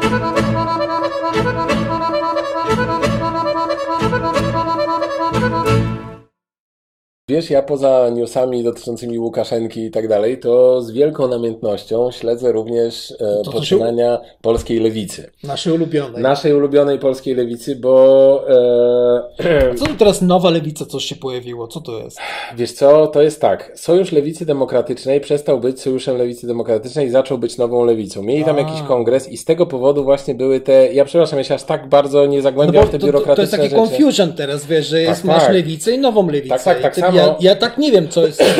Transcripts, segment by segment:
Thank you. Wiesz, ja poza newsami dotyczącymi Łukaszenki i tak dalej, to z wielką namiętnością śledzę również e, To to się- poczynania polskiej lewicy. Naszej ulubionej. Naszej ulubionej polskiej lewicy, bo e, Co to teraz nowa lewica, coś się pojawiło? Co to jest? wiesz co, to jest tak. Sojusz Lewicy Demokratycznej przestał być Sojuszem Lewicy Demokratycznej i zaczął być nową lewicą. Mieli tam A. jakiś kongres i z tego powodu właśnie były te. Ja przepraszam, ja się aż tak bardzo nie No zagłębiam bo w te to, to, to biurokratyczne jest taki rzeczy. confusion teraz, wiesz, że jest, Tak, masz tak. lewicę i nową lewicę. Tak, tak, tak I ty- samo. Ja, ja tak nie wiem, co jest.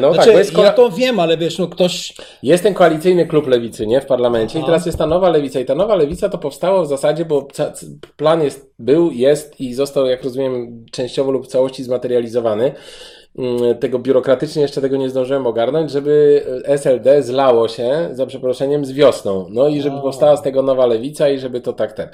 No Znaczy, tak, jest ja to wiem, ale wiesz, no ktoś... Jest ten koalicyjny klub lewicy, nie? W parlamencie i Aha. teraz jest ta nowa lewica i ta nowa lewica to powstało w zasadzie, bo plan jest, był, jest i został, jak rozumiem, częściowo lub w całości zmaterializowany. Mm, Tego biurokratycznie jeszcze tego nie zdążyłem ogarnąć, żeby SLD zlało się, za przeproszeniem, z wiosną. No i żeby powstała z tego nowa lewica i żeby to tak ten.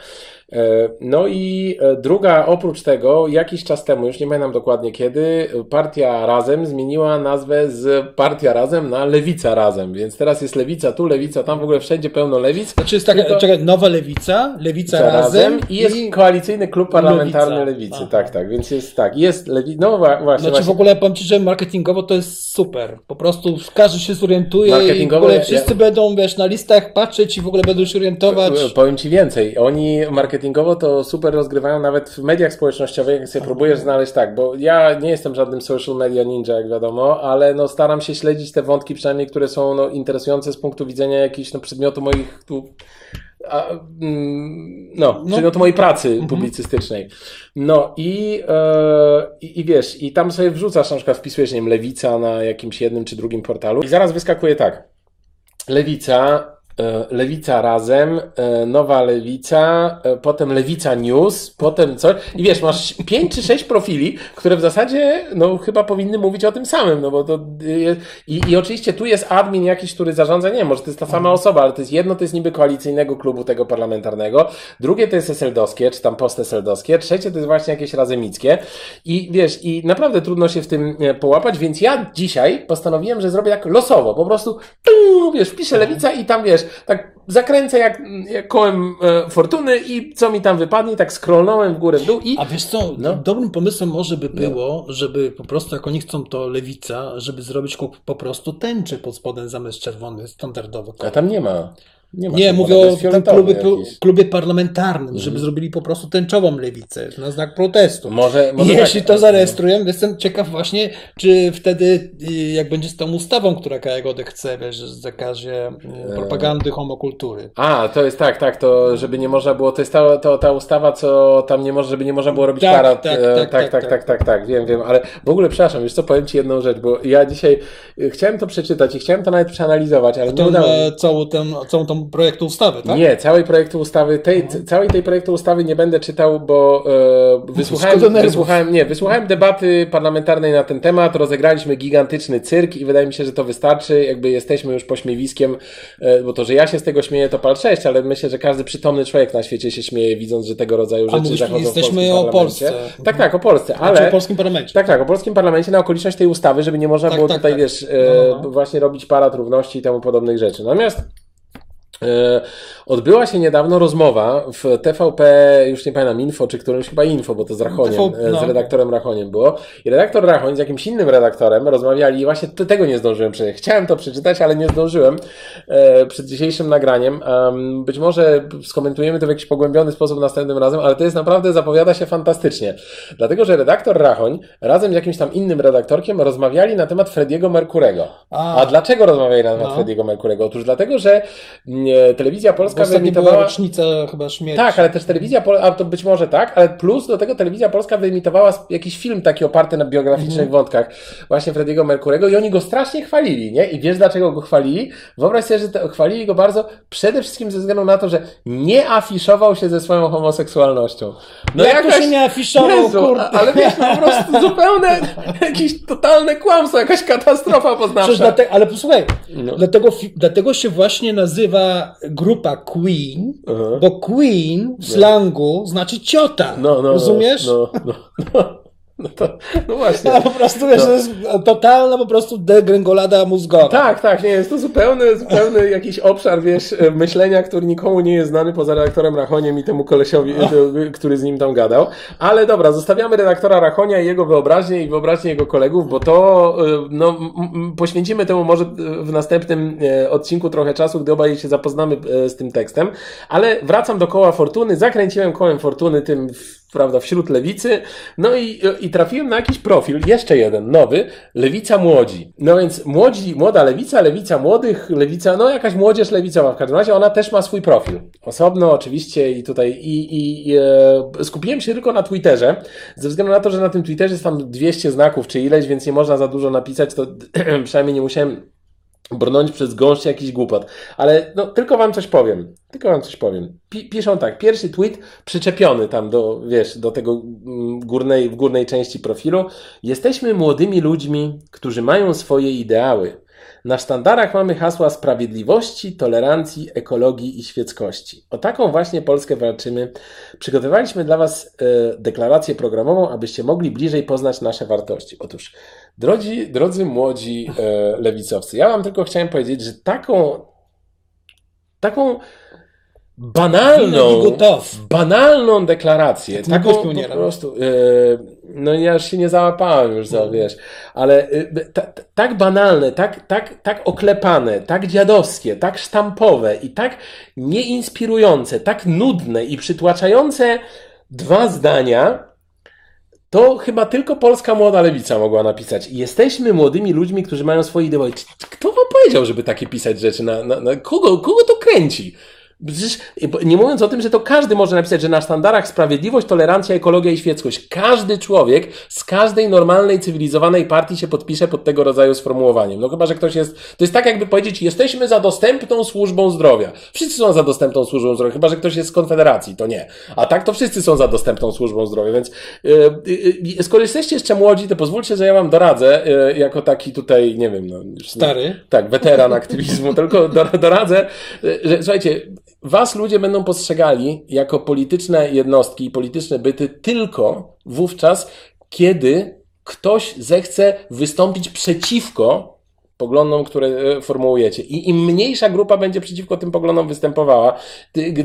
E, No i e, druga, oprócz tego, jakiś czas temu, już nie pamiętam dokładnie kiedy, partia Razem zmieniła nazwę z Partia Razem na Lewica Razem, więc teraz jest Lewica tu, Lewica tam, w ogóle wszędzie pełno lewic. Znaczy jest taka, Tylko- czekaj, nowa lewica, lewica razem i jest koalicyjny klub parlamentarny Lewica. Lewicy, Aha. tak, tak, więc jest tak, jest Lewica, no właśnie, Znaczy w właśnie. ogóle powiem Ci, że marketingowo to jest super. Po prostu każdy się zorientuje i w ogóle wszyscy ja- będą, wiesz, na listach patrzeć i w ogóle będą się orientować. Powiem Ci więcej. Oni marketingowo to super rozgrywają nawet w mediach społecznościowych, jak sobie próbujesz znaleźć tak, bo ja nie jestem żadnym social media ninja, jak wiadomo, ale no staram się śledzić te wątki przynajmniej, które są no, interesujące z punktu widzenia jakichś no, przedmiotu moich tu a, mm, no, No. przedmiotu mojej pracy publicystycznej. No i, e, i, i wiesz, i tam sobie wrzucasz, na przykład wpisujesz, nie wiem, Lewica na jakimś jednym czy drugim portalu i zaraz wyskakuje tak. Lewica, Lewica Razem, e, Nowa Lewica, e, potem Lewica News, potem coś. I wiesz, masz pięć czy sześć profili, które w zasadzie, no chyba powinny mówić o tym samym, no bo to jest, i, i oczywiście tu jest admin jakiś, który zarządza, nie, może to jest ta sama osoba, ale to jest jedno, to jest niby koalicyjnego klubu tego parlamentarnego, drugie to jest eseldowskie, czy tam posteseldowskie, trzecie to jest właśnie jakieś razemickie i wiesz, i naprawdę trudno się w tym e, połapać, więc ja dzisiaj postanowiłem, że zrobię tak losowo, po prostu, tu, wiesz, wpiszę lewica i tam, wiesz, tak zakręcę jak, jak kołem e, fortuny i co mi tam wypadnie, tak scrollnąłem w górę, w dół i... A wiesz co, No. dobrym pomysłem może by było, żeby po prostu, jak oni chcą to lewica, żeby zrobić po prostu tęczy pod spodem zamiast czerwony, standardowo. A tam nie ma. Nie, Nie, mówię o klubie. Mhm. klubie parlamentarnym, żeby zrobili po prostu tęczową lewicę na znak protestu. Może, I może jeśli tak. to zarejestrują, jestem ciekaw właśnie, czy wtedy, y, jak będzie z tą ustawą, która Kajagodek chce, wiesz, że zakazie y, propagandy homokultury. A, to jest tak, tak, to żeby nie można było, to jest ta, to, ta ustawa, co tam nie może, żeby nie można było robić Tak, tak, e, tak, tak, tak, tak, tak, tak, tak, wiem, wiem, ale w ogóle przepraszam, wiesz co, powiem Ci jedną rzecz, bo ja dzisiaj e, chciałem to przeczytać i chciałem to nawet przeanalizować, ale nie udało mi całą, ten, całą tą projektu ustawy, tak? Nie, całej projektu ustawy, tej, c- całej tej projektu ustawy nie będę czytał, bo e, wysłuchałem, Szkoda wysłuchałem, nie, wysłuchałem debaty parlamentarnej na ten temat, rozegraliśmy gigantyczny cyrk i wydaje mi się, że to wystarczy, jakby jesteśmy już pośmiewiskiem, e, bo to, że ja się z tego śmieję, to pal 6, ale myślę, że każdy przytomny człowiek na świecie się śmieje, widząc, że tego rodzaju rzeczy mówisz, zachodzą jesteśmy o. Polsce. Tak, tak, o Polsce, Znaczy ale... w polskim parlamencie. Tak, tak, o polskim parlamencie na okoliczność tej ustawy, żeby nie można Tak, było tak, tutaj, tak. wiesz, e, No, no. właśnie robić parad równości i temu podobnych rzeczy. Natomiast odbyła się niedawno rozmowa w TVP, już nie pamiętam, Info, czy którymś chyba Info, bo to z Rachoniem, TV, e, no. z redaktorem Rachoniem było. I redaktor Rachoń z jakimś innym redaktorem rozmawiali i właśnie tego nie zdążyłem przeczytać. Chciałem to przeczytać, ale nie zdążyłem e, przed dzisiejszym nagraniem. Em, być może skomentujemy to w jakiś pogłębiony sposób następnym razem, ale to jest naprawdę, zapowiada się fantastycznie. Dlatego, że redaktor Rachoń razem z jakimś tam innym redaktorkiem rozmawiali na temat Frediego Merkurego. A. A, dlaczego rozmawiali na temat No. Frediego Merkurego? Otóż dlatego, że mm, telewizja Bo polska ostatnio była wyemitowała... rocznica chyba śmierci. Tak, ale też telewizja, Pol- a to być może tak, ale plus do tego telewizja polska wyemitowała jakiś film taki oparty na biograficznych Mhm. wątkach właśnie Frediego Merkurego i oni go strasznie chwalili, nie? I wiesz dlaczego go chwalili? Wyobraź sobie, że to, chwalili go bardzo przede wszystkim ze względu na to, że nie afiszował się ze swoją homoseksualnością. No jak to się nie afiszował, Jezu, kurde. ale wiesz, po prostu zupełne, jakieś totalne kłamstwo, jakaś katastrofa poznawcza. Przecież dlatego, ale posłuchaj, No. dlatego, dlatego się właśnie nazywa grupa Queen, Aha. bo Queen w slangu znaczy ciota. No, no, rozumiesz? No, no, no. No to, no właśnie. A po prostu, wiesz, No. to jest totalna po prostu degrengolada mózgowa. Tak, tak, nie, jest to zupełny, zupełny jakiś obszar, wiesz, e, myślenia, który nikomu nie jest znany poza redaktorem Rachoniem i temu kolesiowi, e, który z nim tam gadał. Ale dobra, zostawiamy redaktora Rachonia i jego wyobraźnię i wyobraźnię jego kolegów, bo to, e, no, poświęcimy temu może e, w następnym e, odcinku trochę czasu, gdy obaj się zapoznamy e, z tym tekstem. Ale wracam do koła fortuny, zakręciłem kołem fortuny tym, prawda, wśród lewicy, no i, i trafiłem na jakiś profil, jeszcze jeden, nowy, Lewica Młodzi. No więc młodzi, młoda lewica, lewica młodych, lewica, no jakaś młodzież lewicowa w każdym razie, ona też ma swój profil. Osobno oczywiście i tutaj, i, i, i e, skupiłem się tylko na Twitterze, ze względu na to, że na tym Twitterze jest tam 200 znaków czy ileś, więc nie można za dużo napisać, to przynajmniej nie musiałem brnąć przez gąszcz jakiś głupot. Ale no, tylko wam coś powiem. Tylko wam coś powiem. Pi piszą tak, pierwszy tweet przyczepiony tam do, wiesz, do tego mm, górnej, w górnej części profilu. Jesteśmy młodymi ludźmi, którzy mają swoje ideały. Na sztandarach mamy hasła sprawiedliwości, tolerancji, ekologii i świeckości. O taką właśnie Polskę walczymy. Przygotowaliśmy dla Was e, deklarację programową, abyście mogli bliżej poznać nasze wartości. Otóż, drodzy, drodzy młodzi e, lewicowcy, ja Wam tylko chciałem powiedzieć, że taką, taką banalną, banalną deklarację, nie taką po prostu, e, no ja już się nie załapałem już za, wiesz, ale e, ta, ta, tak banalne, tak, tak, tak oklepane, tak dziadowskie, tak sztampowe i tak nieinspirujące, tak nudne i przytłaczające dwa zdania, to chyba tylko polska młoda lewica mogła napisać. Jesteśmy młodymi ludźmi, którzy mają swoje ideały. Kto wam powiedział, żeby takie pisać rzeczy? Na, na, na kogo, kogo to kręci? Przecież, nie mówiąc o tym, że to każdy może napisać, że na sztandarach sprawiedliwość, tolerancja, ekologia i świeckość. Każdy człowiek z każdej normalnej, cywilizowanej partii się podpisze pod tego rodzaju sformułowaniem. No chyba, że ktoś jest. To jest tak, jakby powiedzieć, jesteśmy za dostępną służbą zdrowia. Wszyscy są za dostępną służbą zdrowia, chyba, że ktoś jest z Konfederacji, to nie. A tak to wszyscy są za dostępną służbą zdrowia, więc yy, yy, skoro jesteście jeszcze młodzi, to pozwólcie, że ja wam doradzę, yy, jako taki tutaj, nie wiem, no. Już Stary. tak, weteran aktywizmu, tylko do- doradzę, że słuchajcie, was ludzie będą postrzegali jako polityczne jednostki i polityczne byty tylko wówczas, kiedy ktoś zechce wystąpić przeciwko poglądom, które e, formułujecie. I im mniejsza grupa będzie przeciwko tym poglądom występowała,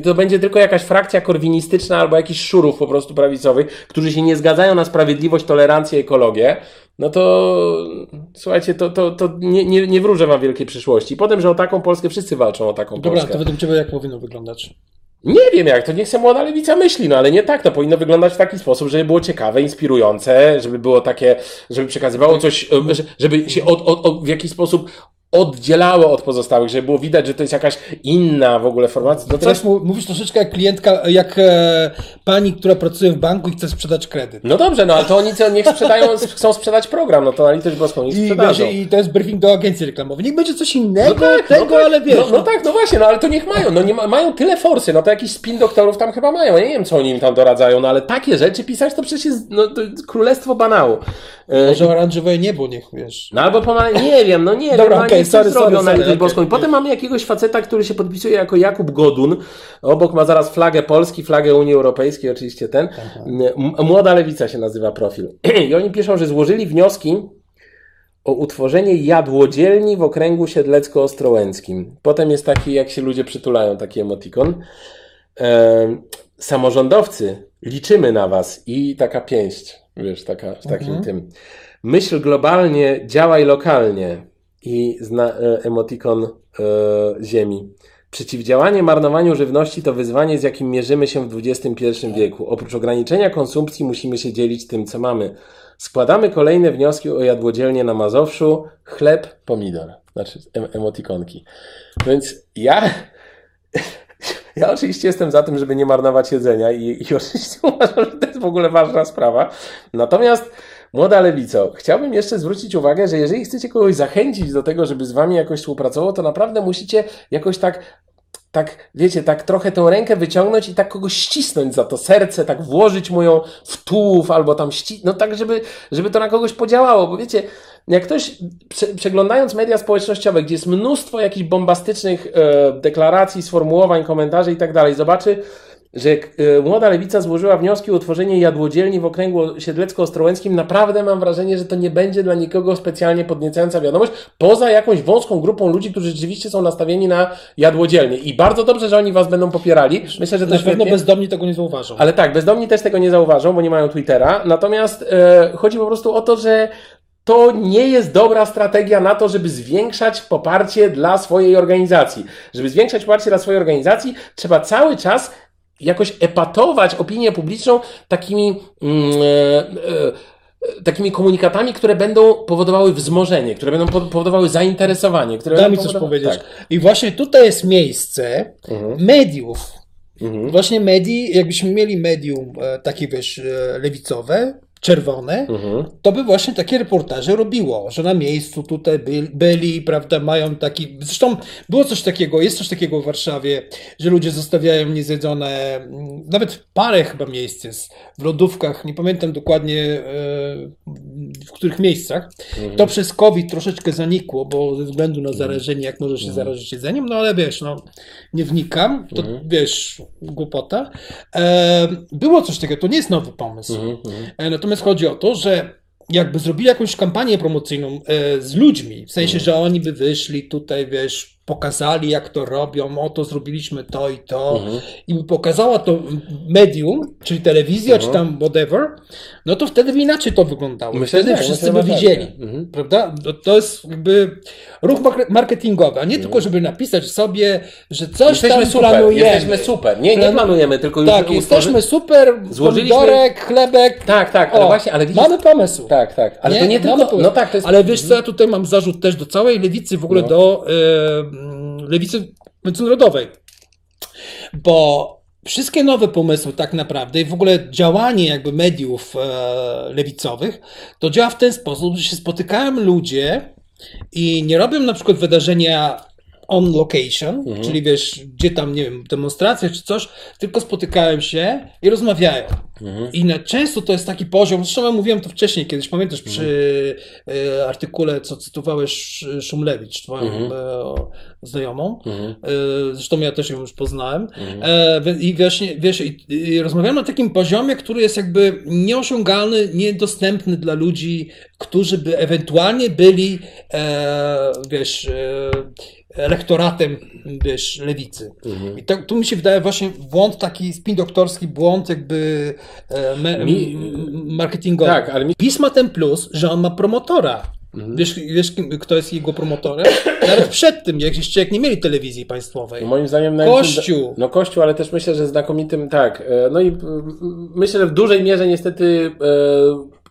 to będzie tylko jakaś frakcja korwinistyczna albo jakiś szurów po prostu prawicowych, którzy się nie zgadzają na sprawiedliwość, tolerancję, ekologię, no to słuchajcie, to, to, to nie, nie, nie wróżę wam wielkiej przyszłości. Potem, że o taką Polskę wszyscy walczą o taką Dobra, Polskę. to według Ciebie jak powinno wyglądać? Nie wiem jak, to niech se młoda lewica myśli, no ale nie tak, to powinno wyglądać w taki sposób, żeby było ciekawe, inspirujące, żeby było takie, żeby przekazywało coś, że- żeby się od, od, od, w jakiś sposób oddzielało od pozostałych, żeby było widać, że to jest jakaś inna w ogóle formacja. No Teraz mu- mówisz troszeczkę jak klientka, jak e, pani, która pracuje w banku i chce sprzedać kredyt. no dobrze, no ale to oni co, niech sprzedają, chcą sprzedać program, no to na litość boską, niech I, sprzedadzą. wiesz, I to jest briefing do agencji reklamowej. Niech będzie coś innego, No tak, tego, no ale wiesz. No, no tak, no właśnie, no ale to niech mają. No nie ma, mają tyle forsy, no to jakiś spin doktorów tam chyba mają. Ja nie wiem, co oni im tam doradzają, no ale takie rzeczy pisać to przecież jest no, to jest królestwo banału. E, Może oranżowe niebo, niech wiesz. No albo pomale, nie wiem, no nie Dobra, wiem, no, okej, coś sorry, zrobią sorry, litość okej. boską. I potem mamy jakiegoś faceta, który się podpisuje jako Jakub Godun. Obok ma zaraz flagę Polski, flagę Unii Europejskiej, oczywiście ten. M- Młoda Lewica się nazywa profil. I oni piszą, że złożyli wnioski o utworzenie jadłodzielni w okręgu siedlecko-ostrołęckim. Potem jest taki, jak się ludzie przytulają, taki emotikon. Em, samorządowcy, liczymy na was. I taka pięść, wiesz, taka, w takim Mhm. tym. Myśl globalnie, działaj lokalnie. I zna, e, emotikon e, ziemi. Przeciwdziałanie marnowaniu żywności to wyzwanie, z jakim mierzymy się w XXI wieku. Oprócz ograniczenia konsumpcji musimy się dzielić tym, co mamy. Składamy kolejne wnioski o jadłodzielnie na Mazowszu. Chleb, pomidor. Znaczy em, emotikonki. Więc ja... Ja oczywiście jestem za tym, żeby nie marnować jedzenia i, i oczywiście uważam, że to jest w ogóle ważna sprawa. Natomiast, młoda lewico, chciałbym jeszcze zwrócić uwagę, że jeżeli chcecie kogoś zachęcić do tego, żeby z wami jakoś współpracował, to naprawdę musicie jakoś tak tak, wiecie, tak trochę tę rękę wyciągnąć i tak kogoś ścisnąć za to serce, tak włożyć mu ją w tułów albo tam ści... no tak, żeby, żeby to na kogoś podziałało, bo wiecie, jak ktoś prze, przeglądając media społecznościowe, gdzie jest mnóstwo jakichś bombastycznych e, deklaracji, sformułowań, komentarzy i tak dalej, zobaczy że e, młoda lewica złożyła wnioski o utworzenie jadłodzielni w okręgu siedlecko-ostrołęckim, naprawdę mam wrażenie, że to nie będzie dla nikogo specjalnie podniecająca wiadomość, poza jakąś wąską grupą ludzi, którzy rzeczywiście są nastawieni na jadłodzielnie. I bardzo dobrze, że oni was będą popierali. Myślę, że to Na pewno bezdomni tego nie zauważą. Ale tak, bezdomni też tego nie zauważą, bo nie mają Twittera. Natomiast e, chodzi po prostu o to, że to nie jest dobra strategia na to, żeby zwiększać poparcie dla swojej organizacji. Żeby zwiększać poparcie dla swojej organizacji, trzeba cały czas jakoś epatować opinię publiczną takimi. Mm, e, e, Takimi komunikatami, które będą powodowały wzmożenie, które będą po- powodowały zainteresowanie. Które będą mi coś powiedzieć. Tak. I właśnie tutaj jest miejsce mediów. Mhm. Właśnie medii, jakbyśmy mieli medium e, takie, wiesz, lewicowe, czerwone, Mhm. to by właśnie takie reportaże robiło, że na miejscu tutaj byli, byli, prawda, mają taki, zresztą było coś takiego, jest coś takiego w Warszawie, że ludzie zostawiają niezjedzone, mm, nawet parę chyba miejsc jest w lodówkach, nie pamiętam dokładnie e, w których miejscach, to przez COVID troszeczkę zanikło, bo ze względu na zarażenie, jak może się zarazić jedzeniem, no ale wiesz, no nie wnikam, to wiesz, głupota. E, było coś takiego, to nie jest nowy pomysł. Mhm. Mhm. Natomiast chodzi o to, że jakby zrobili jakąś kampanię promocyjną e, z ludźmi, w sensie, że oni by wyszli tutaj, wiesz, pokazali jak to robią, oto zrobiliśmy to i to Mhm. i pokazała to medium, czyli telewizja, czy tam whatever, no to wtedy by inaczej to wyglądało. Myślę, wtedy tak, wszyscy by widzieli. Mhm. Prawda? To, jest jakby ruch mark- marketingowy, a nie tylko, żeby napisać sobie, że coś Jesteśmy tam super, planujemy. jesteśmy super. Nie, nie Plan- planujemy, tylko już Tak, jesteśmy super, Złożyliśmy- pomidorek, chlebek. Tak, tak, ale O, właśnie, ale widzisz... Mamy pomysł. Tak, tak, ale to nie tylko... No tak, to jest... Ale wiesz co, ja tutaj mam zarzut też do całej lewicy, w ogóle No. do mm, lewicy międzynarodowej. Bo wszystkie nowe pomysły tak naprawdę i w ogóle działanie jakby mediów e, lewicowych, to działa w ten sposób, że się spotykają ludzie i nie robią na przykład wydarzenia on location, Mhm. czyli wiesz, gdzie tam, nie wiem, demonstracja czy coś, tylko spotykają się i rozmawiają. Mhm. I na, często to jest taki poziom, zresztą ja mówiłem to wcześniej kiedyś, pamiętasz przy e, artykule, co cytowałeś Sz- Szumlewicz, twoją Mhm. e, znajomą, Mhm. e, zresztą ja też ją już poznałem, Mhm. e, i właśnie, wiesz, i, i rozmawiamy na takim poziomie, który jest jakby nieosiągalny, niedostępny dla ludzi, którzy by ewentualnie byli, e, wiesz, e, elektoratem, wiesz, lewicy. Mhm. I to, tu mi się wydaje właśnie błąd taki spin doktorski, błąd jakby me, Mi- m- marketingowy. Tak, ale mi... PiS ma ten plus, że on ma promotora. Mhm. Wiesz, wiesz kto jest jego promotorem? Nawet przed tym, jak jeszcze jak nie mieli telewizji państwowej. Moim zdaniem... na- Kościół. No Kościół, ale też myślę, że znakomitym... Tak, e, no i mm, myślę, że w dużej mierze niestety... e,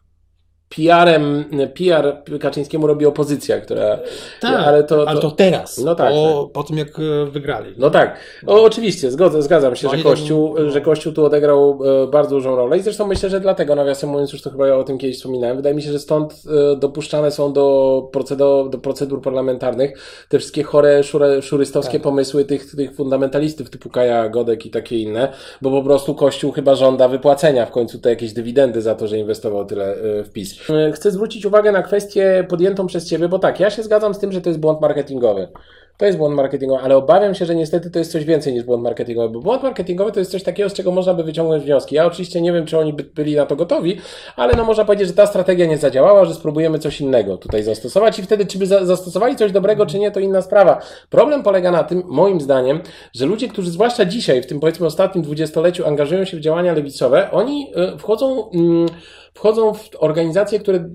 PR-em, PR Kaczyńskiemu robi opozycja, która... Tak, ale to, ale to, to teraz, No tak, po, po tym jak e, wygrali. No tak, o, oczywiście, zgodzę, zgadzam się, że Kościół, no. że Kościół tu odegrał e, bardzo dużą rolę i zresztą myślę, że dlatego, nawiasem mówiąc, już to chyba ja o tym kiedyś wspominałem, wydaje mi się, że stąd e, dopuszczane są do, procedo, do procedur parlamentarnych te wszystkie chore, szure, szurystowskie Tak. pomysły tych, tych fundamentalistów typu Kaja Godek i takie inne, bo po prostu Kościół chyba żąda wypłacenia w końcu te jakieś dywidendy za to, że inwestował tyle w PiS. E, Chcę zwrócić uwagę na kwestię podjętą przez Ciebie, bo tak, ja się zgadzam z tym, że to jest błąd marketingowy. To jest błąd marketingowy, ale obawiam się, że niestety to jest coś więcej niż błąd marketingowy, bo błąd marketingowy to jest coś takiego, z czego można by wyciągnąć wnioski. Ja oczywiście nie wiem, czy oni by byli na to gotowi, ale no można powiedzieć, że ta strategia nie zadziałała, że spróbujemy coś innego tutaj zastosować i wtedy, czy by za zastosowali coś dobrego, czy nie, to inna sprawa. Problem polega na tym, moim zdaniem, że ludzie, którzy zwłaszcza dzisiaj, w tym powiedzmy ostatnim dwudziestoleciu, angażują się w działania lewicowe, oni y, wchodzą, mm, wchodzą w organizacje, które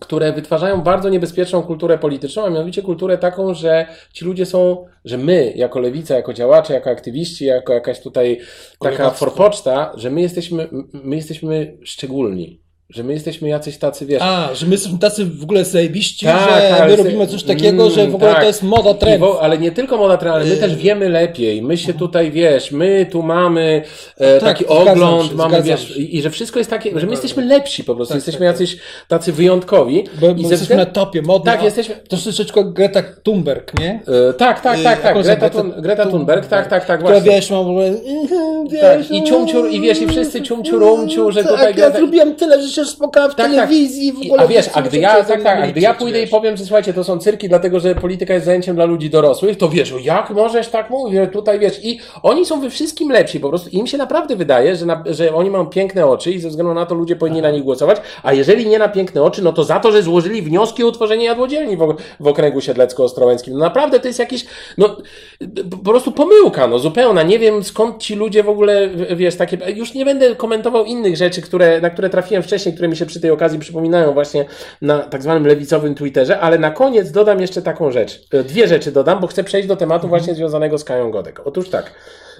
które wytwarzają bardzo niebezpieczną kulturę polityczną, a mianowicie kulturę taką, że ci ludzie są, że my, jako lewica, jako działacze, jako aktywiści, jako jakaś tutaj taka forpoczta, że my jesteśmy, my jesteśmy szczególni. Że my jesteśmy jacyś tacy, wiesz, A, że my jesteśmy tacy w ogóle zajebiści, Tak, że ale my robimy coś takiego, Mm, że w ogóle tak. to jest moda, trend. wo, ale nie tylko moda trend, ale my Y- też wiemy lepiej. My się tutaj, wiesz, my tu mamy e, Tak, taki ogląd, się, mamy, wiesz, i, i że wszystko jest takie, że my jesteśmy lepsi po prostu, Tak, jesteśmy tak, tak. jacyś tacy wyjątkowi. Bo, bo I jesteśmy na względu- topie, modno. Tak, jesteśmy, To troszeczkę Greta Thunberg, nie? E, tak, tak, Y, tak, tak. jakąś Greta, Thun, Greta Thunberg, tak, tak, tak, Która właśnie. wiesz, mam w ogóle, Tak, i ciumciur, i wiesz, i wszyscy ciumciurumciu, że tak, tutaj ja Greta... zrobiłem tyle, że się spotkała w Tak, tak. telewizji, w I- ogóle... A wiesz, a gdy ja, tak, tak, a gdy ja pójdę i wiesz. powiem, że słuchajcie, to są cyrki, dlatego że polityka jest zajęciem dla ludzi dorosłych, to wiesz, o, jak możesz tak mówić, tutaj wiesz, i oni są we wszystkim lepsi, po prostu im się naprawdę wydaje, że, na, że oni mają piękne oczy i ze względu na to ludzie powinni na nich głosować, a jeżeli nie na piękne oczy, no to za to, że złożyli wnioski o utworzenie jadłodzielni w, w okręgu siedlecko-ostrołęckim. No naprawdę to jest jakiś, no po prostu pomyłka, no zupełna. Nie wiem skąd ci ludzie w ogóle, w- wiesz, takie, już nie będę komentował innych rzeczy, które, na które trafiłem wcześniej, które mi się przy tej okazji przypominają właśnie na tak zwanym lewicowym Twitterze, ale na koniec dodam jeszcze taką rzecz. E, Dwie rzeczy dodam, bo chcę przejść do tematu właśnie związanego z Kają Godek. Otóż tak,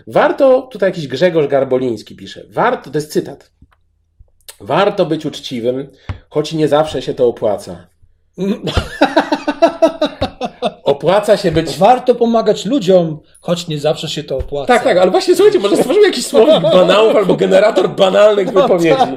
warto, tutaj jakiś Grzegorz Garboliński pisze, warto, to jest cytat, warto być uczciwym, choć nie zawsze się to opłaca. Opłaca się być Warto pomagać ludziom, choć nie zawsze się to opłaca. Tak, tak, ale właśnie słuchajcie, może stworzymy jakiś słownik banałów albo generator banalnych No wypowiedzi.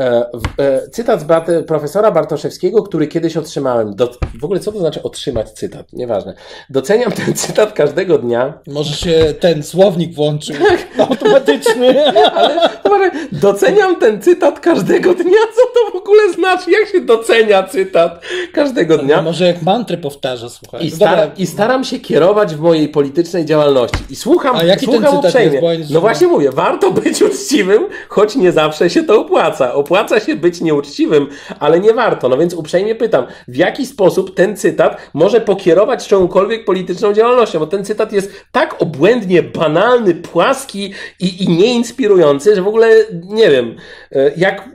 E, e, cytat z Bart- profesora Bartoszewskiego, który kiedyś otrzymałem. Do, w ogóle co to znaczy otrzymać cytat? Nieważne. Doceniam ten cytat każdego dnia. Może się ten słownik włączył Tak. automatyczny. Ale doceniam ten cytat każdego dnia. Co to w ogóle znaczy? Jak się docenia cytat każdego dnia? Może jak mantrę powtarza, słuchaj. I, No dobra. I staram się kierować w mojej politycznej działalności. I słucham, A jaki ten słucham cytat uprzejmie. jest? No właśnie mówię, warto być uczciwym, choć nie zawsze się to opłaca. Opłaca się być nieuczciwym, ale nie warto. No więc uprzejmie pytam, w jaki sposób ten cytat może pokierować czyjąkolwiek polityczną działalnością? Bo ten cytat jest tak obłędnie banalny, płaski i, i nieinspirujący, że w ogóle nie wiem, e, jak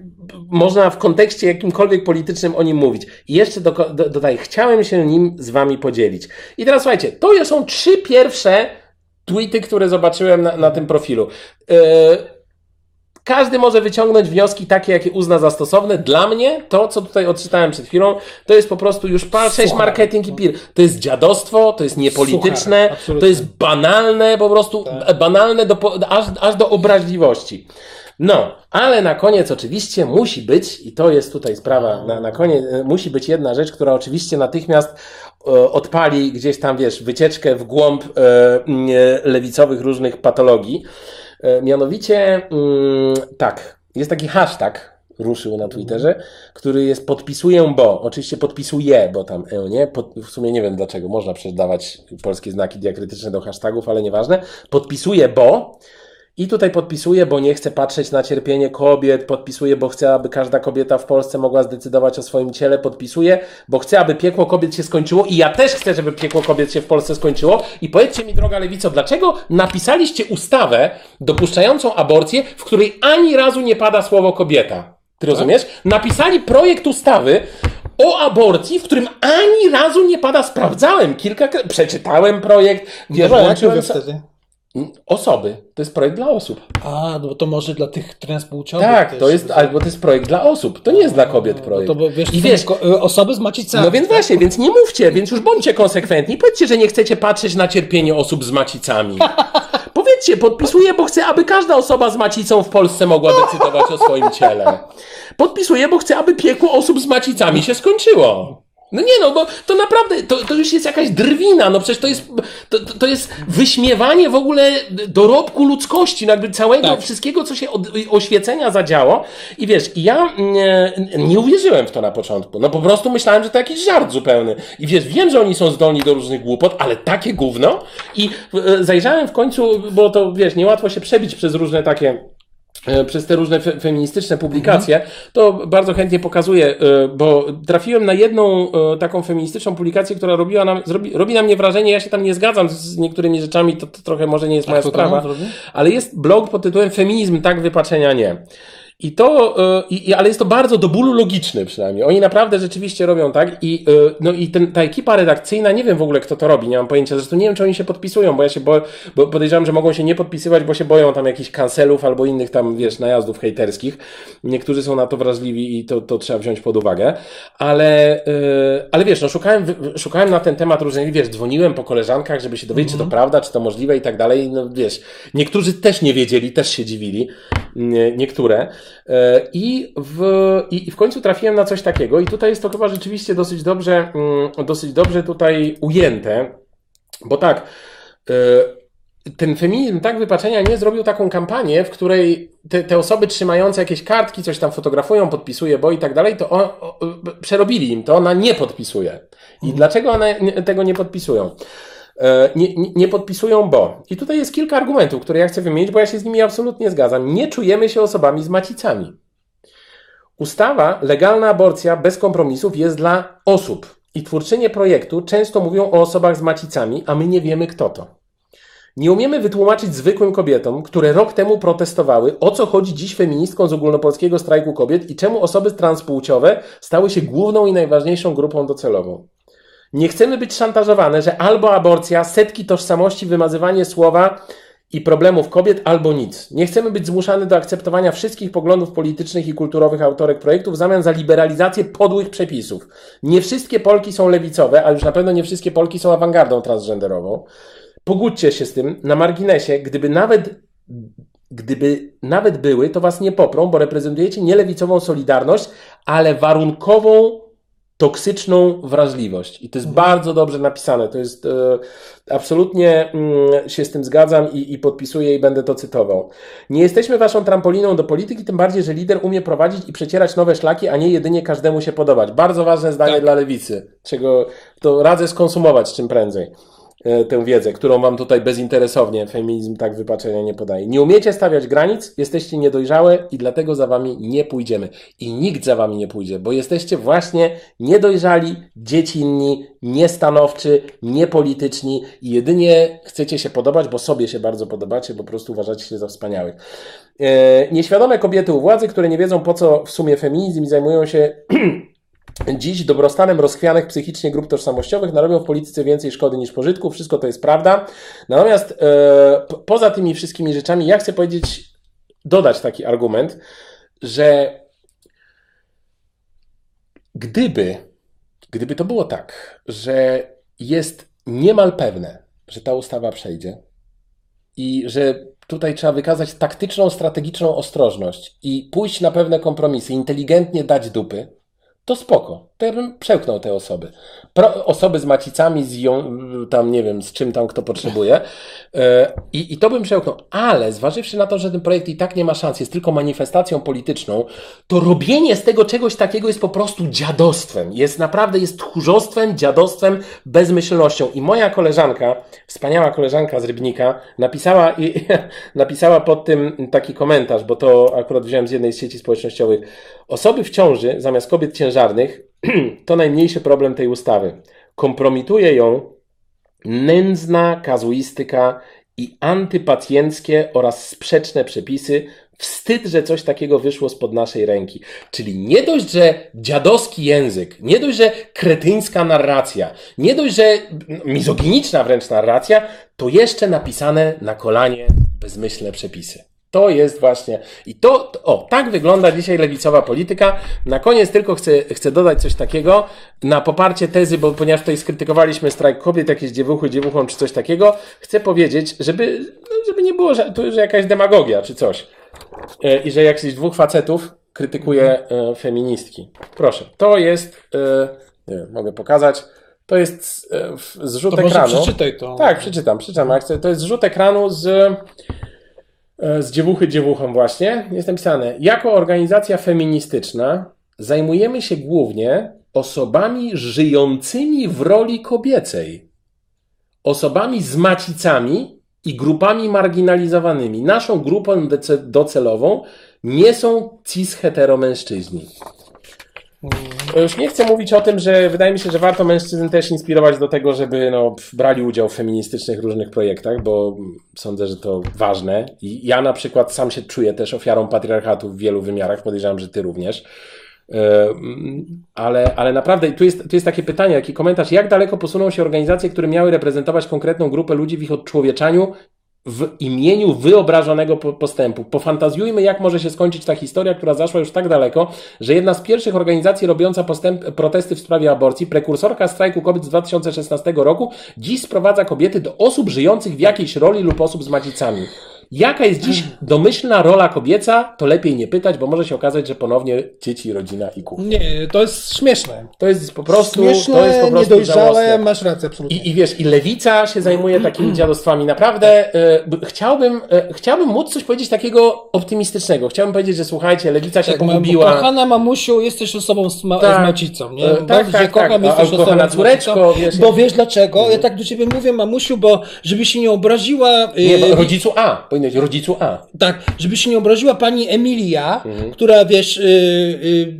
można w kontekście jakimkolwiek politycznym o nim mówić. I jeszcze do, do, dodaję, chciałem się nim z wami podzielić. I teraz słuchajcie, to są trzy pierwsze tweety, które zobaczyłem na, na tym profilu. Yy, każdy może wyciągnąć wnioski takie, jakie uzna za stosowne. Dla mnie to, co tutaj odczytałem przed chwilą, to jest po prostu już pal 6 Suchar. marketing i pir. To jest dziadostwo, to jest niepolityczne, Suchar, to jest banalne, po prostu Tak. banalne do, aż, aż do obraźliwości. No, ale na koniec oczywiście musi być, i to jest tutaj sprawa, na, na koniec e, musi być jedna rzecz, która oczywiście natychmiast e, odpali gdzieś tam, wiesz, wycieczkę w głąb e, e, lewicowych różnych patologii. E, mianowicie, mm, tak, jest taki hashtag, ruszył na Twitterze, który jest podpisuję, bo, oczywiście podpisuję, bo tam e, nie, Pod, w sumie nie wiem dlaczego, można przecież dawać polskie znaki diakrytyczne do hashtagów, ale nieważne, podpisuję, bo i tutaj podpisuję, bo nie chcę patrzeć na cierpienie kobiet, podpisuję, bo chcę, aby każda kobieta w Polsce mogła zdecydować o swoim ciele, podpisuję, bo chcę, aby piekło kobiet się skończyło i ja też chcę, żeby piekło kobiet się w Polsce skończyło. I powiedzcie mi, droga lewico, dlaczego napisaliście ustawę dopuszczającą aborcję, w której ani razu nie pada słowo kobieta? Ty rozumiesz? Napisali projekt ustawy o aborcji, w którym ani razu nie pada, sprawdzałem kilka, przeczytałem projekt, wiesz, włączyłem wtedy? Osoby. To jest projekt dla osób. A, no to może dla tych transpłciowych Tak, też. to jest, albo to jest projekt dla osób. To nie jest dla kobiet projekt. No to bo wiesz, I wiesz, y, osoby z macicami. no więc właśnie, więc nie mówcie, więc już bądźcie konsekwentni. Powiedzcie, że nie chcecie patrzeć na cierpienie osób z macicami. Powiedzcie, podpisuję, bo chcę, aby każda osoba z macicą w Polsce mogła decydować o swoim ciele. Podpisuję, bo chcę, aby piekło osób z macicami się skończyło. No nie no, bo to naprawdę, to, to już jest jakaś drwina, no przecież to jest, to, to- jest wyśmiewanie w ogóle dorobku ludzkości, no jakby całego, Tak. wszystkiego, co się od oświecenia zadziało. I wiesz, i ja nie, nie uwierzyłem w to na początku. No po prostu myślałem, że to jakiś żart zupełny. I wiesz, wiem, że oni są zdolni do różnych głupot, ale takie gówno. I e, zajrzałem w końcu, bo to wiesz, niełatwo się przebić przez różne takie przez te różne fe, feministyczne publikacje, to bardzo chętnie pokazuję, e, bo trafiłem na jedną e, taką feministyczną publikację, która robiła nam, zrobi, robi na mnie wrażenie, ja się tam nie zgadzam z niektórymi rzeczami, to, to trochę może nie jest moja sprawa, ale jest blog pod tytułem Feminizm tak, wypaczenia nie. I to, e, i, ale jest to bardzo do bólu logiczny przynajmniej. Oni naprawdę rzeczywiście robią tak i, e, no i ten, ta ekipa redakcyjna, nie wiem w ogóle kto to robi, nie mam pojęcia. Zresztą nie wiem, czy oni się podpisują, bo ja się boję, bo podejrzewam, że mogą się nie podpisywać, bo się boją tam jakichś kancelów albo innych tam, wiesz, najazdów hejterskich. Niektórzy są na to wrażliwi i to, to trzeba wziąć pod uwagę. Ale, e, ale wiesz, no szukałem, szukałem na ten temat różnych, wiesz, dzwoniłem po koleżankach, żeby się dowiedzieć, czy to prawda, czy to możliwe i tak dalej. No wiesz, niektórzy też nie wiedzieli, też się dziwili. Nie, niektóre. E, I w, i, w końcu trafiłem na coś takiego, i tutaj jest to chyba rzeczywiście dosyć dobrze, mm, dosyć dobrze tutaj ujęte, bo tak. e, ten feminizm tak wypaczenia nie zrobił taką kampanię, w której te, te osoby trzymające jakieś kartki, coś tam fotografują, podpisuje, bo i tak dalej, to o, o, przerobili im to, ona nie podpisuje. I dlaczego one tego nie podpisują? E, Nie, nie, podpisują, bo. I tutaj jest kilka argumentów, które ja chcę wymienić, bo ja się z nimi absolutnie zgadzam. Nie czujemy się osobami z macicami. Ustawa, legalna aborcja bez kompromisów jest dla osób. I twórczynie projektu często mówią o osobach z macicami, a my nie wiemy kto to. Nie umiemy wytłumaczyć zwykłym kobietom, które rok temu protestowały, o co chodzi dziś feministkom z ogólnopolskiego strajku kobiet i czemu osoby transpłciowe stały się główną i najważniejszą grupą docelową. Nie chcemy być szantażowane, że albo aborcja, setki tożsamości, wymazywanie słowa i problemów kobiet, albo nic. Nie chcemy być zmuszane do akceptowania wszystkich poglądów politycznych i kulturowych autorek projektu w zamian za liberalizację podłych przepisów. Nie wszystkie Polki są lewicowe, a już na pewno nie wszystkie Polki są awangardą transgenderową. Pogódźcie się z tym, na marginesie, gdyby nawet, gdyby nawet były, to was nie poprą, bo reprezentujecie nie lewicową solidarność, ale warunkową toksyczną wrażliwość. I to jest bardzo dobrze napisane. To jest e, absolutnie mm, się z tym zgadzam i, i podpisuję i będę to cytował. Nie jesteśmy waszą trampoliną do polityki, tym bardziej, że lider umie prowadzić i przecierać nowe szlaki, a nie jedynie każdemu się podobać. Bardzo ważne zdanie Tak. dla lewicy, czego to radzę skonsumować czym prędzej tę wiedzę, którą wam tutaj bezinteresownie feminizm tak wypaczenia nie podaje. Nie umiecie stawiać granic, jesteście niedojrzałe i dlatego za wami nie pójdziemy. I nikt za wami nie pójdzie, bo jesteście właśnie niedojrzali, dziecinni, niestanowczy, niepolityczni i jedynie chcecie się podobać, bo sobie się bardzo podobacie, bo po prostu uważacie się za wspaniałych. E, nieświadome kobiety u władzy, które nie wiedzą po co w sumie feminizm i zajmują się Dziś dobrostanem rozchwianych psychicznie grup tożsamościowych narobią w polityce więcej szkody niż pożytku. Wszystko to jest prawda. Natomiast e, poza tymi wszystkimi rzeczami, ja chcę powiedzieć, dodać taki argument, że gdyby, gdyby to było tak, że jest niemal pewne, że ta ustawa przejdzie i że tutaj trzeba wykazać taktyczną, strategiczną ostrożność i pójść na pewne kompromisy, inteligentnie dać dupy, to spoko. To ja bym przełknął te osoby. Pro, osoby z macicami, z ją, tam nie wiem, z czym tam kto potrzebuje. E, I, to bym przełknął. Ale zważywszy na to, że ten projekt i tak nie ma szans, jest tylko manifestacją polityczną, to robienie z tego czegoś takiego jest po prostu dziadostwem. Jest naprawdę, jest tchórzostwem, dziadostwem, bezmyślnością. I moja koleżanka, wspaniała koleżanka z Rybnika, napisała, i, napisała pod tym taki komentarz, bo to akurat wziąłem z jednej z sieci społecznościowych. Osoby w ciąży zamiast kobiet ciężarnych to najmniejszy problem tej ustawy. Kompromituje ją nędzna kazuistyka i antypacjenckie oraz sprzeczne przepisy. Wstyd, że coś takiego wyszło spod naszej ręki. Czyli nie dość, że dziadowski język, nie dość, że kretyńska narracja, nie dość, że mizoginiczna wręcz narracja, to jeszcze napisane na kolanie bezmyślne przepisy. To jest właśnie. I to, o, tak wygląda dzisiaj lewicowa polityka. Na koniec tylko chcę, chcę dodać coś takiego na poparcie tezy, bo ponieważ tutaj skrytykowaliśmy strajk kobiet, jakieś dziewuchy, dziewuchom czy coś takiego, chcę powiedzieć, żeby, no, żeby nie było, że to że jakaś demagogia czy coś. E, I że jakichś dwóch facetów krytykuje e, feministki. Proszę, to jest, e, nie wiem, mogę pokazać, to jest zrzut To ekranu. przeczytaj to. Tak, przeczytam, przeczytam. chcę. To jest zrzut ekranu z, z dziewuchy dziewuchą właśnie. Jest napisane, jako organizacja feministyczna zajmujemy się głównie osobami żyjącymi w roli kobiecej. Osobami z macicami i grupami marginalizowanymi. Naszą grupą docelową nie są cis-heteromężczyźni. Już nie chcę mówić o tym, że wydaje mi się, że warto mężczyzn też inspirować do tego, żeby no, brali udział w feministycznych różnych projektach, bo sądzę, że to ważne. I ja na przykład sam się czuję też ofiarą patriarchatu w wielu wymiarach, podejrzewam, że ty również. Mm, Ale, ale naprawdę, tu jest, tu jest takie pytanie, taki komentarz, jak daleko posuną się organizacje, które miały reprezentować konkretną grupę ludzi w ich odczłowieczaniu w imieniu wyobrażonego po- postępu. Pofantazjujmy, jak może się skończyć ta historia, która zaszła już tak daleko, że jedna z pierwszych organizacji robiąca postęp, protesty w sprawie aborcji, prekursorka strajku kobiet z 2016 roku, dziś sprowadza kobiety do osób żyjących w jakiejś roli lub osób z macicami. Jaka jest dziś domyślna rola kobieca, to lepiej nie pytać, bo może się okazać, że ponownie dzieci, rodzina i kuchnia. Nie, to jest śmieszne. To jest po prostu, Śmieszne, to jest po prostu niedojrzałe, żałosne. masz rację, absolutnie. I, I wiesz, i lewica się zajmuje takimi dziadostwami. Naprawdę e, chciałbym, e, chciałbym móc coś powiedzieć takiego optymistycznego. Chciałbym powiedzieć, że słuchajcie, lewica się Tak, pogubiła. Kochana mamusiu, jesteś osobą z, ma- Tak. z macicą, nie? E, tak, tak, cię kocham, tak. Jesteś osobą z córeczko, wiesz, Bo wiesz dlaczego? Ja tak do ciebie mówię, mamusiu, bo żeby się nie obraziła... Nie, bo e, rodzicu A, powinno być rodzicu A. Tak, żeby się nie obraziła pani Emilia, Mhm. która wiesz, y, y,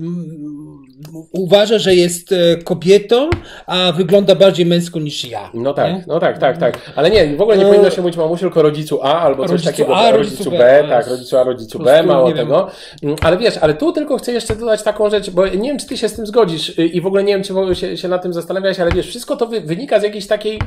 uważa, że jest e, kobietą, a wygląda bardziej męsko niż ja. No tak, nie? no tak, tak, tak. Ale nie, w ogóle nie No. powinno się mówić mamusiu, tylko rodzicu A albo coś Rodzicu takiego. A, rodzicu, rodzicu B, B, tak, rodzicu A, rodzicu B, mało nie wiem. tego. Mm, Ale wiesz, ale tu tylko chcę jeszcze dodać taką rzecz, bo nie wiem, czy ty się z tym zgodzisz y, i w ogóle nie wiem, czy w ogóle się, się nad tym zastanawiałeś, ale wiesz, wszystko to wy, wynika z jakiejś takiej,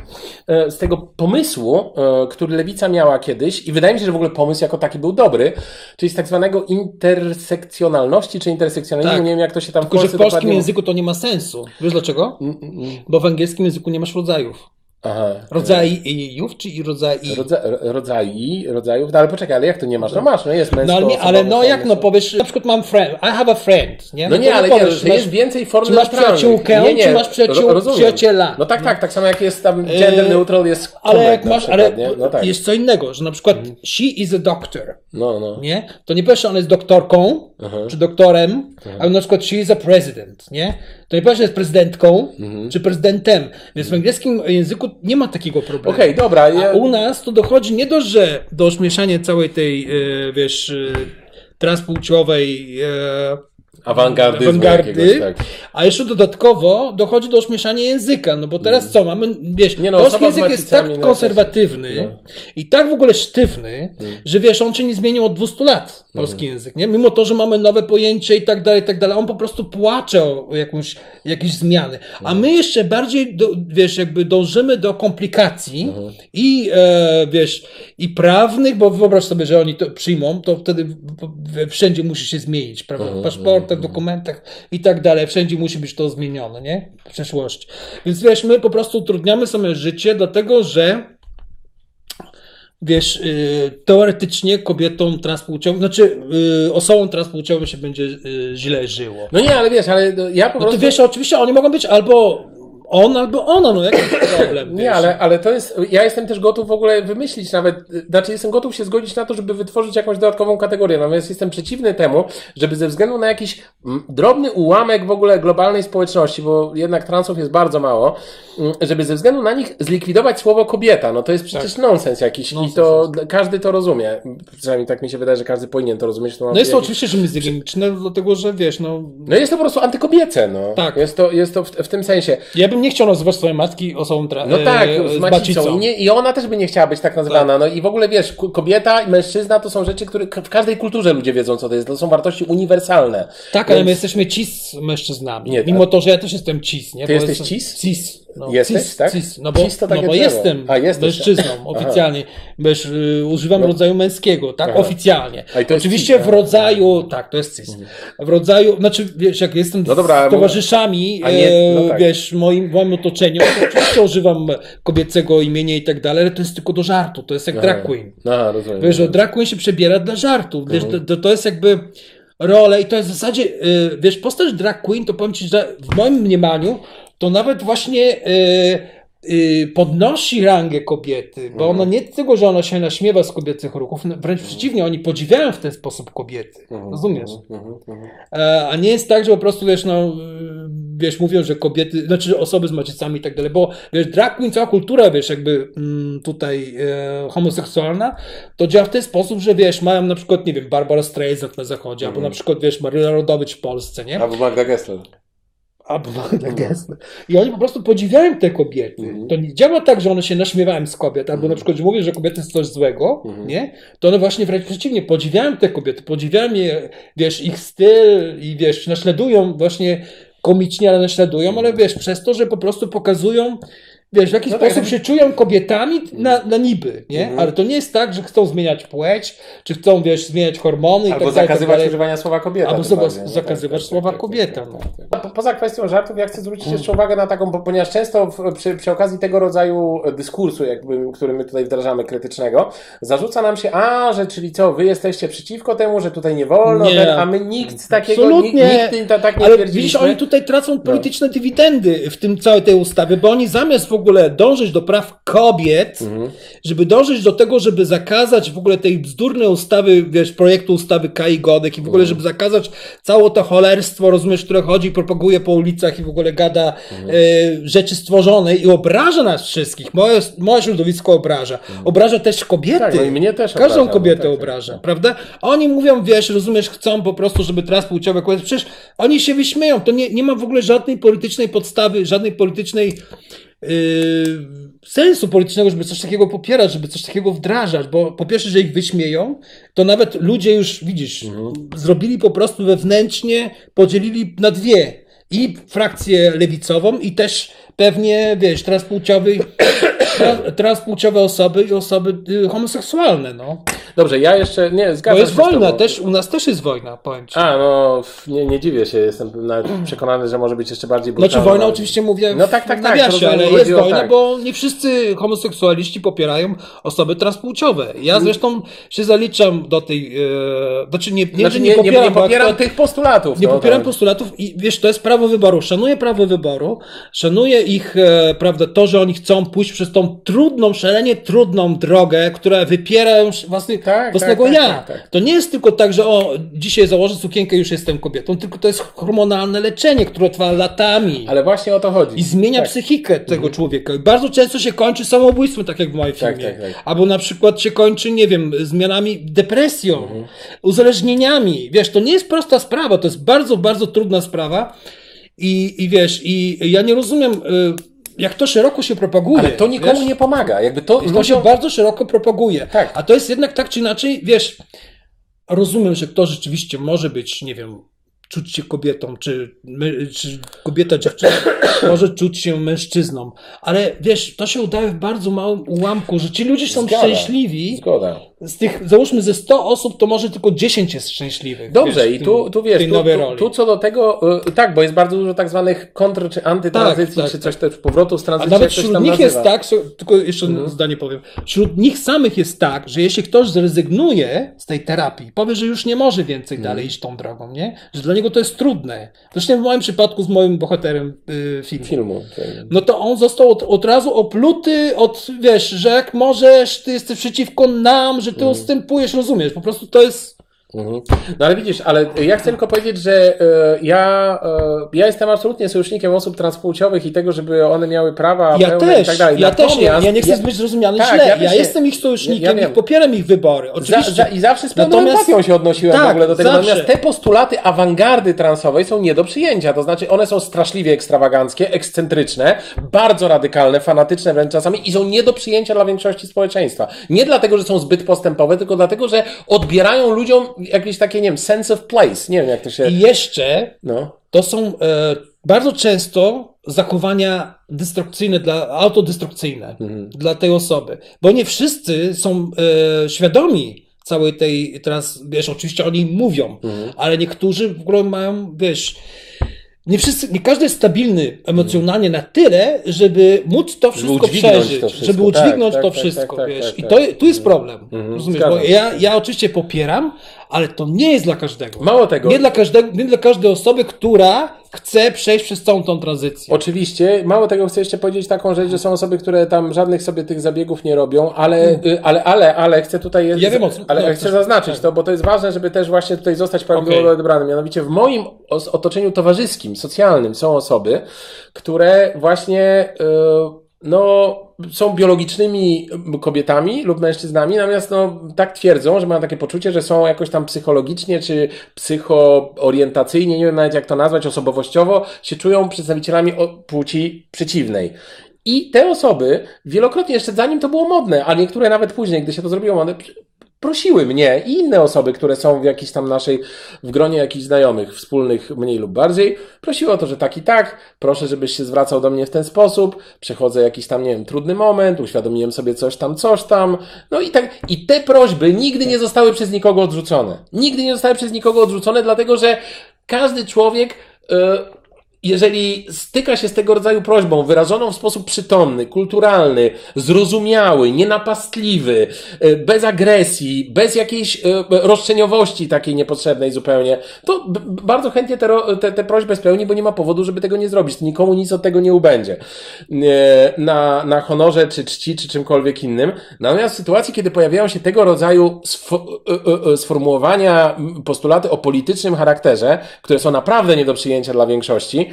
e, z tego pomysłu, e, który lewica miała kiedyś i wydaje mi się, że w ogóle pomysł jako taki był dobry, czyli z tak zwanego intersekcjonalności czy intersekcjonalizmu, Tak. nie wiem jak to się tam Tylko, że w Polsce polskim języku to nie ma sensu. Wiesz dlaczego? Mm, mm, mm. Bo w angielskim języku nie masz rodzajów. Aha. Rodzajów czy i rodzaj Rodza, rodzai, rodzajów, no ale poczekaj, ale jak to nie masz? No masz, no jest męsko No ale, nie, ale no jak no powiesz, na przykład mam friend, I have a friend, nie? No nie, to ale nie, powiesz, że jest więcej form czy masz przyjaciółkę, nie, nie, czy masz przyjaciół- ro- przyjaciela? No tak, tak, tak samo jak jest tam gender Yy, neutral jest Ale jak masz, przykład, ale nie? No tak. jest co innego, że na przykład she is a doctor, No, no. nie? To nie powiesz, że ona jest doktorką, Mhm. czy doktorem, ale na przykład she is a president, nie? To nie powiesz, że jest prezydentką, Mhm. czy prezydentem. Więc w angielskim języku nie ma takiego problemu. Okej, dobra. A Ja, u nas to dochodzi nie do, że do ośmieszania całej tej, e, wiesz, e, transpłciowej e, awangardyzmu awangardy, tak. a jeszcze dodatkowo dochodzi do ośmieszania języka, no bo teraz co, mamy, wiesz, Mm. Nie no, polski język jest tak konserwatywny no. Mm. i tak w ogóle sztywny, że wiesz, on się nie zmienił od 200 lat, polski Mhm. język, nie? Mimo to, że mamy nowe pojęcie i tak dalej, i tak dalej, on po prostu płacze o jakąś, jakieś zmiany. A my jeszcze bardziej, do, wiesz, jakby dążymy do komplikacji Mhm. i, e, wiesz, i prawnych, bo wyobraź sobie, że oni to przyjmą, to wtedy wszędzie musi się zmienić, prawda? Mhm, Paszportach, dokumentach i tak dalej. Wszędzie musi być to zmienione, nie? W przeszłości. Więc wiesz, my po prostu utrudniamy sobie życie, dlatego że wiesz, y, teoretycznie kobietom transpłciowym, znaczy y, osobom transpłciowym się będzie y, źle żyło. No nie, ale wiesz, ale no, ja po No to prostu... wiesz, oczywiście oni mogą być albo on, albo ona, no jaki problem? Nie, ale, ale to jest. Ja jestem też gotów w ogóle wymyślić nawet. Znaczy, jestem gotów się zgodzić na to, żeby wytworzyć jakąś dodatkową kategorię. Natomiast jestem przeciwny temu, żeby ze względu na jakiś mm, drobny ułamek w ogóle globalnej społeczności, bo jednak transów jest bardzo mało, mm, żeby ze względu na nich zlikwidować słowo kobieta. No to jest przecież nonsens jakiś Nonsens i to każdy to rozumie. Przynajmniej tak mi się wydaje, że każdy powinien to rozumieć. No jest to oczywiście, że mizogieniczne, dlatego że wiesz, no No jest to po prostu antykobiece, no. Tak. Jest to, jest to w, w tym sensie. ja bym nie chciał nazywać swojej matki osobą tra- No tak, e, z macicą. I, nie, I ona też by nie chciała być tak nazywana. No i w ogóle wiesz, ku- kobieta i mężczyzna to są rzeczy, które k- w każdej kulturze ludzie wiedzą, co to jest. To są wartości uniwersalne. Tak, ale Więc- my jesteśmy cis mężczyznami. Nie, Mimo to, że ja też jestem cis, nie? Ty jesteś cis? Cis. No, Jesteś, cis, tak? Cis, no bo, Cis to takie no bo drzewo. jestem A, jesteś. mężczyzną oficjalnie. Wiesz, y, używam rodzaju męskiego, tak? Aha. Oficjalnie. Oczywiście cis, w tak? rodzaju, tak, to jest cis. W rodzaju, znaczy wiesz, jak jestem No dobra, z towarzyszami, a nie- e, no tak. wiesz, w moim, moim otoczeniu, to oczywiście używam kobiecego imienia i tak dalej, ale to jest tylko do żartu, to jest jak drag queen. Aha, rozumiem. Wiesz, że drag queen się przebiera dla żartów. Wiesz, Mhm. to, to jest jakby rolę i to jest w zasadzie, y, wiesz, postać drag queen, to powiem ci, że w moim mniemaniu to nawet właśnie y, y, podnosi rangę kobiety, bo Mhm. ona nie tego, że ona się naśmiewa z kobiecych ruchów, no, wręcz przeciwnie, oni podziwiają w ten sposób kobiety. Mhm, Rozumiesz? mhm, mhm. E, A nie jest tak, że po prostu wiesz, no, y, wiesz, mówią, że kobiety, znaczy osoby z macicami i tak dalej, bo wiesz, drag queen, cała kultura, wiesz, jakby mm, tutaj e, homoseksualna, to działa w ten sposób, że wiesz, mają na przykład, nie wiem, Barbara Streisand na zachodzie, albo na przykład, wiesz, Maryla Rodowicz w Polsce, nie? Albo Magda Gessler. Albo Magda Gessler. I oni po prostu podziwiają te kobiety. Mhm. To nie działa tak, że one się naśmiewają z kobiet, albo na przykład, że mówią, że kobiety jest coś złego, Mhm. nie? To one właśnie wręcz przeciwnie, podziwiają te kobiety, podziwiają je, wiesz, ich styl i wiesz, naśladują właśnie komicznie, ale naśladują, ale wiesz, przez to, że po prostu pokazują wiesz, w jaki No tak, sposób tak. się czują kobietami na, na niby, nie? Mhm. Ale to nie jest tak, że chcą zmieniać płeć, czy chcą, wiesz, zmieniać hormony i Albo tak dalej, tak zakazywać dalej. używania słowa kobieta. Albo bardziej, no zakazywać słowa kobieta, no. Po- Poza kwestią żartów, ja chcę zwrócić jeszcze uwagę na taką, ponieważ często w, przy, przy okazji tego rodzaju dyskursu, jakby, który my tutaj wdrażamy, krytycznego, zarzuca nam się, a, że czyli co, wy jesteście przeciwko temu, że tutaj nie wolno, Nie. ten, a my nikt takiego, Absolutnie. nikt, nikt ta- tak nie Ale widzisz, oni tutaj No. tracą polityczne dywidendy w tym całej tej ustawie, bo oni zamiast w ogóle dążyć do praw kobiet, Mhm. żeby dążyć do tego, żeby zakazać w ogóle tej bzdurnej ustawy, wiesz, projektu ustawy Kai Godek i w ogóle, Mhm. żeby zakazać całe to cholerstwo, rozumiesz, które chodzi, propaguje po ulicach i w ogóle gada Mhm. e, rzeczy stworzone i obraża nas wszystkich. Moje, moje środowisko obraża. Obraża też kobiety. Tak, no i mnie też Każdą obraża, no kobietę tak, tak, obraża, tak. prawda? Oni mówią, wiesz, rozumiesz, chcą po prostu, żeby transpłciowe kobiety. Przecież oni się wyśmieją. To nie, nie ma w ogóle żadnej politycznej podstawy, żadnej politycznej sensu politycznego, żeby coś takiego popierać, żeby coś takiego wdrażać, bo po pierwsze, że ich wyśmieją, to nawet ludzie już, widzisz, Mhm. zrobili po prostu wewnętrznie, podzielili na dwie. I frakcję lewicową, i też pewnie, wiesz, transpłciowy, tra, transpłciowe osoby i osoby y, homoseksualne, no. Dobrze, ja jeszcze, nie, Bo zgadzam jest się z wojna, też u nas też jest wojna, powiem ci. A, no, nie, nie dziwię się, jestem nawet przekonany, że może być jeszcze bardziej brutalna. Znaczy wojna oczywiście mówię w No tak, tak, tak, nawiasie, rozumiem, ale jest wojna, tak. bo nie wszyscy homoseksualiści popierają osoby transpłciowe. Mm. Ja zresztą się zaliczam do tej, e, znaczy nie, nie, Znaczy, nie, nie, nie, popieram, nie bo popieram tych postulatów. Nie no, popieram tak. postulatów i wiesz, to jest prawo wyboru. Szanuję prawo wyboru, szanuję ich, e, prawda, to, że oni chcą pójść przez tą trudną, szalenie trudną drogę, która wypiera już własny, Tak, własnego tak, tak, ja. tak, tak. To nie jest tylko tak, że o, dzisiaj założę sukienkę, już jestem kobietą, tylko to jest hormonalne leczenie, które trwa latami. Ale właśnie o to chodzi. I zmienia tak. psychikę tego człowieka. I bardzo często się kończy samobójstwem, tak jak w moim Tak, filmie. tak, tak. Albo na przykład się kończy, nie wiem, zmianami, depresją, Mhm. uzależnieniami. Wiesz, to nie jest prosta sprawa, to jest bardzo, bardzo trudna sprawa. I, i wiesz, i ja nie rozumiem, y, jak to szeroko się propaguje. Ale to nikomu wiesz? nie pomaga. Jakby to, to się bardzo szeroko propaguje. Tak. A to jest jednak tak czy inaczej, wiesz, rozumiem, że ktoś rzeczywiście może być, nie wiem, czuć się kobietą, czy, my, czy kobieta, dziewczyna może czuć się mężczyzną. Ale wiesz, to się udaje w bardzo małym ułamku, że ci ludzie są Zgoda. szczęśliwi. Zgoda. Z tych, załóżmy, ze 100 osób, to może tylko 10 jest szczęśliwych. Dobrze, wiesz, i tu, tym- tu wiesz, tu, tu, tu co do tego, y, tak, bo jest bardzo dużo tak zwanych kontr czy antytranzycji, Tak, tak, czy tak. coś też powrotów z A tranzycji, nawet jak ktoś wśród nich nazywa. Mhm. jest tak, tylko jeszcze zdanie powiem, wśród nich samych jest tak, że jeśli ktoś zrezygnuje z tej terapii, powie, że już nie może więcej Mhm. dalej iść tą drogą, nie? Że dla niego to jest trudne. Zresztą w moim przypadku z moim bohaterem y, filmu. filmu. No to on został od, od razu opluty od, wiesz, że jak możesz, ty jesteś przeciwko nam, że ty Mhm. ustępujesz, rozumiesz? Po prostu to jest... Mhm. No ale widzisz, ale ja chcę tylko powiedzieć, że e, ja, e, ja jestem absolutnie sojusznikiem osób transpłciowych i tego, żeby one miały prawa Ja pełne i też, tak dalej. ja też, ja, Natomiast ja nie chcę być zrozumiany tak, źle, ja ja, nie- jestem ich sojusznikiem, ja- ja ich popieram ich wybory, Za, oczywiście. za, I zawsze z Natomiast- empatią się odnosiłem w Tak, ogóle do tego. zawsze. Natomiast te postulaty awangardy transowej są nie do przyjęcia. To znaczy, one są straszliwie ekstrawaganckie, ekscentryczne, bardzo radykalne, fanatyczne wręcz czasami i są nie do przyjęcia dla większości społeczeństwa. Nie dlatego, że są zbyt postępowe, tylko dlatego, że odbierają ludziom jakieś takie, nie wiem, sense of place. Nie wiem, jak to się. I jeszcze No. to są e, bardzo często zachowania destrukcyjne, dla, autodestrukcyjne dla tej osoby. Bo nie wszyscy są e, świadomi całej tej, teraz, wiesz, oczywiście oni mówią, ale niektórzy w ogóle mają, wiesz, nie wszyscy, nie każdy jest stabilny emocjonalnie na tyle, żeby móc to wszystko udźwignąć przeżyć, to wszystko. żeby udźwignąć Tak, to tak, wszystko, tak, tak, wiesz. tak, I tak. to, tu jest problem, Mhm, rozumiesz? zgadzam Bo ja, ja oczywiście popieram, ale to nie jest dla każdego. Mało tego. Nie dla, każdego, nie dla każdej osoby, która chce przejść przez całą tą tranzycję. Oczywiście, mało tego chcę jeszcze powiedzieć taką rzecz, że są osoby, które tam żadnych sobie tych zabiegów nie robią, ale, y, ale, ale, ale chcę tutaj, Ja wiem ale no, chcę też- zaznaczyć tak. to, bo to jest ważne, żeby też właśnie tutaj zostać prawidłowo Okej. odebranym. Mianowicie w moim otoczeniu towarzyskim, socjalnym są osoby, które właśnie, y, no, są biologicznymi kobietami lub mężczyznami, natomiast no, tak twierdzą, że mają takie poczucie, że są jakoś tam psychologicznie czy psychoorientacyjnie, nie wiem nawet jak to nazwać, osobowościowo, się czują przedstawicielami płci przeciwnej. I te osoby wielokrotnie, jeszcze zanim to było modne, a niektóre nawet później, gdy się to zrobiło modne, prosiły mnie i inne osoby, które są w jakiejś tam naszej, w gronie jakichś znajomych, wspólnych, mniej lub bardziej, prosiły o to, że tak i tak, proszę, żebyś się zwracał do mnie w ten sposób, przechodzę jakiś tam, nie wiem, trudny moment, uświadomiłem sobie coś tam, coś tam, no i tak, i te prośby nigdy nie zostały przez nikogo odrzucone. Nigdy nie zostały przez nikogo odrzucone, dlatego że każdy człowiek, e, jeżeli styka się z tego rodzaju prośbą, wyrażoną w sposób przytomny, kulturalny, zrozumiały, nienapastliwy, e, bez agresji, bez jakiejś e, roszczeniowości takiej niepotrzebnej zupełnie, to bardzo chętnie ro- te, te prośbę spełni, bo nie ma powodu, żeby tego nie zrobić. Nikomu nic od tego nie ubędzie. E, Na, na honorze, czy czci, czy czymkolwiek innym. Natomiast w sytuacji, kiedy pojawiają się tego rodzaju sfo- e, e, e, sformułowania, postulaty o politycznym charakterze, które są naprawdę nie do przyjęcia dla większości,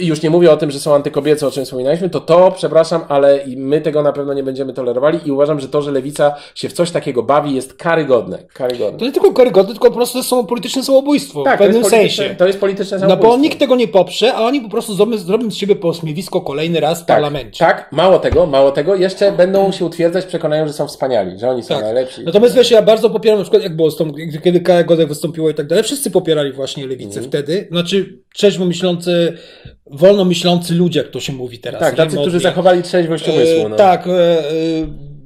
już nie mówię o tym, że są antykobiece, o czym wspominaliśmy, to to, przepraszam, ale my tego na pewno nie będziemy tolerowali i uważam, że to, że lewica się w coś takiego bawi, jest karygodne. karygodne. To nie tylko karygodne, tylko po prostu są polityczne samobójstwo Tak, w pewnym to jest polityczne- sensie. To jest polityczne No bo samobójstwo. nikt tego nie poprze, a oni po prostu zrobią, zrobią z siebie posmiewisko kolejny raz w tak, parlamencie. Tak, mało tego, mało tego, jeszcze będą się utwierdzać w przekonaniu, że są wspaniali, że oni są Tak. najlepsi. Natomiast wiesz, ja bardzo popieram na przykład, jak było z tą, kiedy Kaja Godek wystąpiło i tak dalej, wszyscy popierali właśnie lewicę Mhm. wtedy. Znaczy, trzeźwo myślący, wolno myślący ludzie, jak to się mówi teraz. tak, nie? tacy, którzy Modni. zachowali trzeźwość umysłu. E, No. Tak, e, e,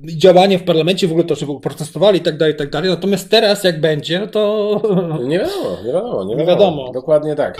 działanie w parlamencie, w ogóle to, że protestowali i tak dalej, i tak dalej. Natomiast teraz, jak będzie, no to Nie wiadomo, nie wiadomo, nie Nie wiadomo. wiadomo. Dokładnie tak.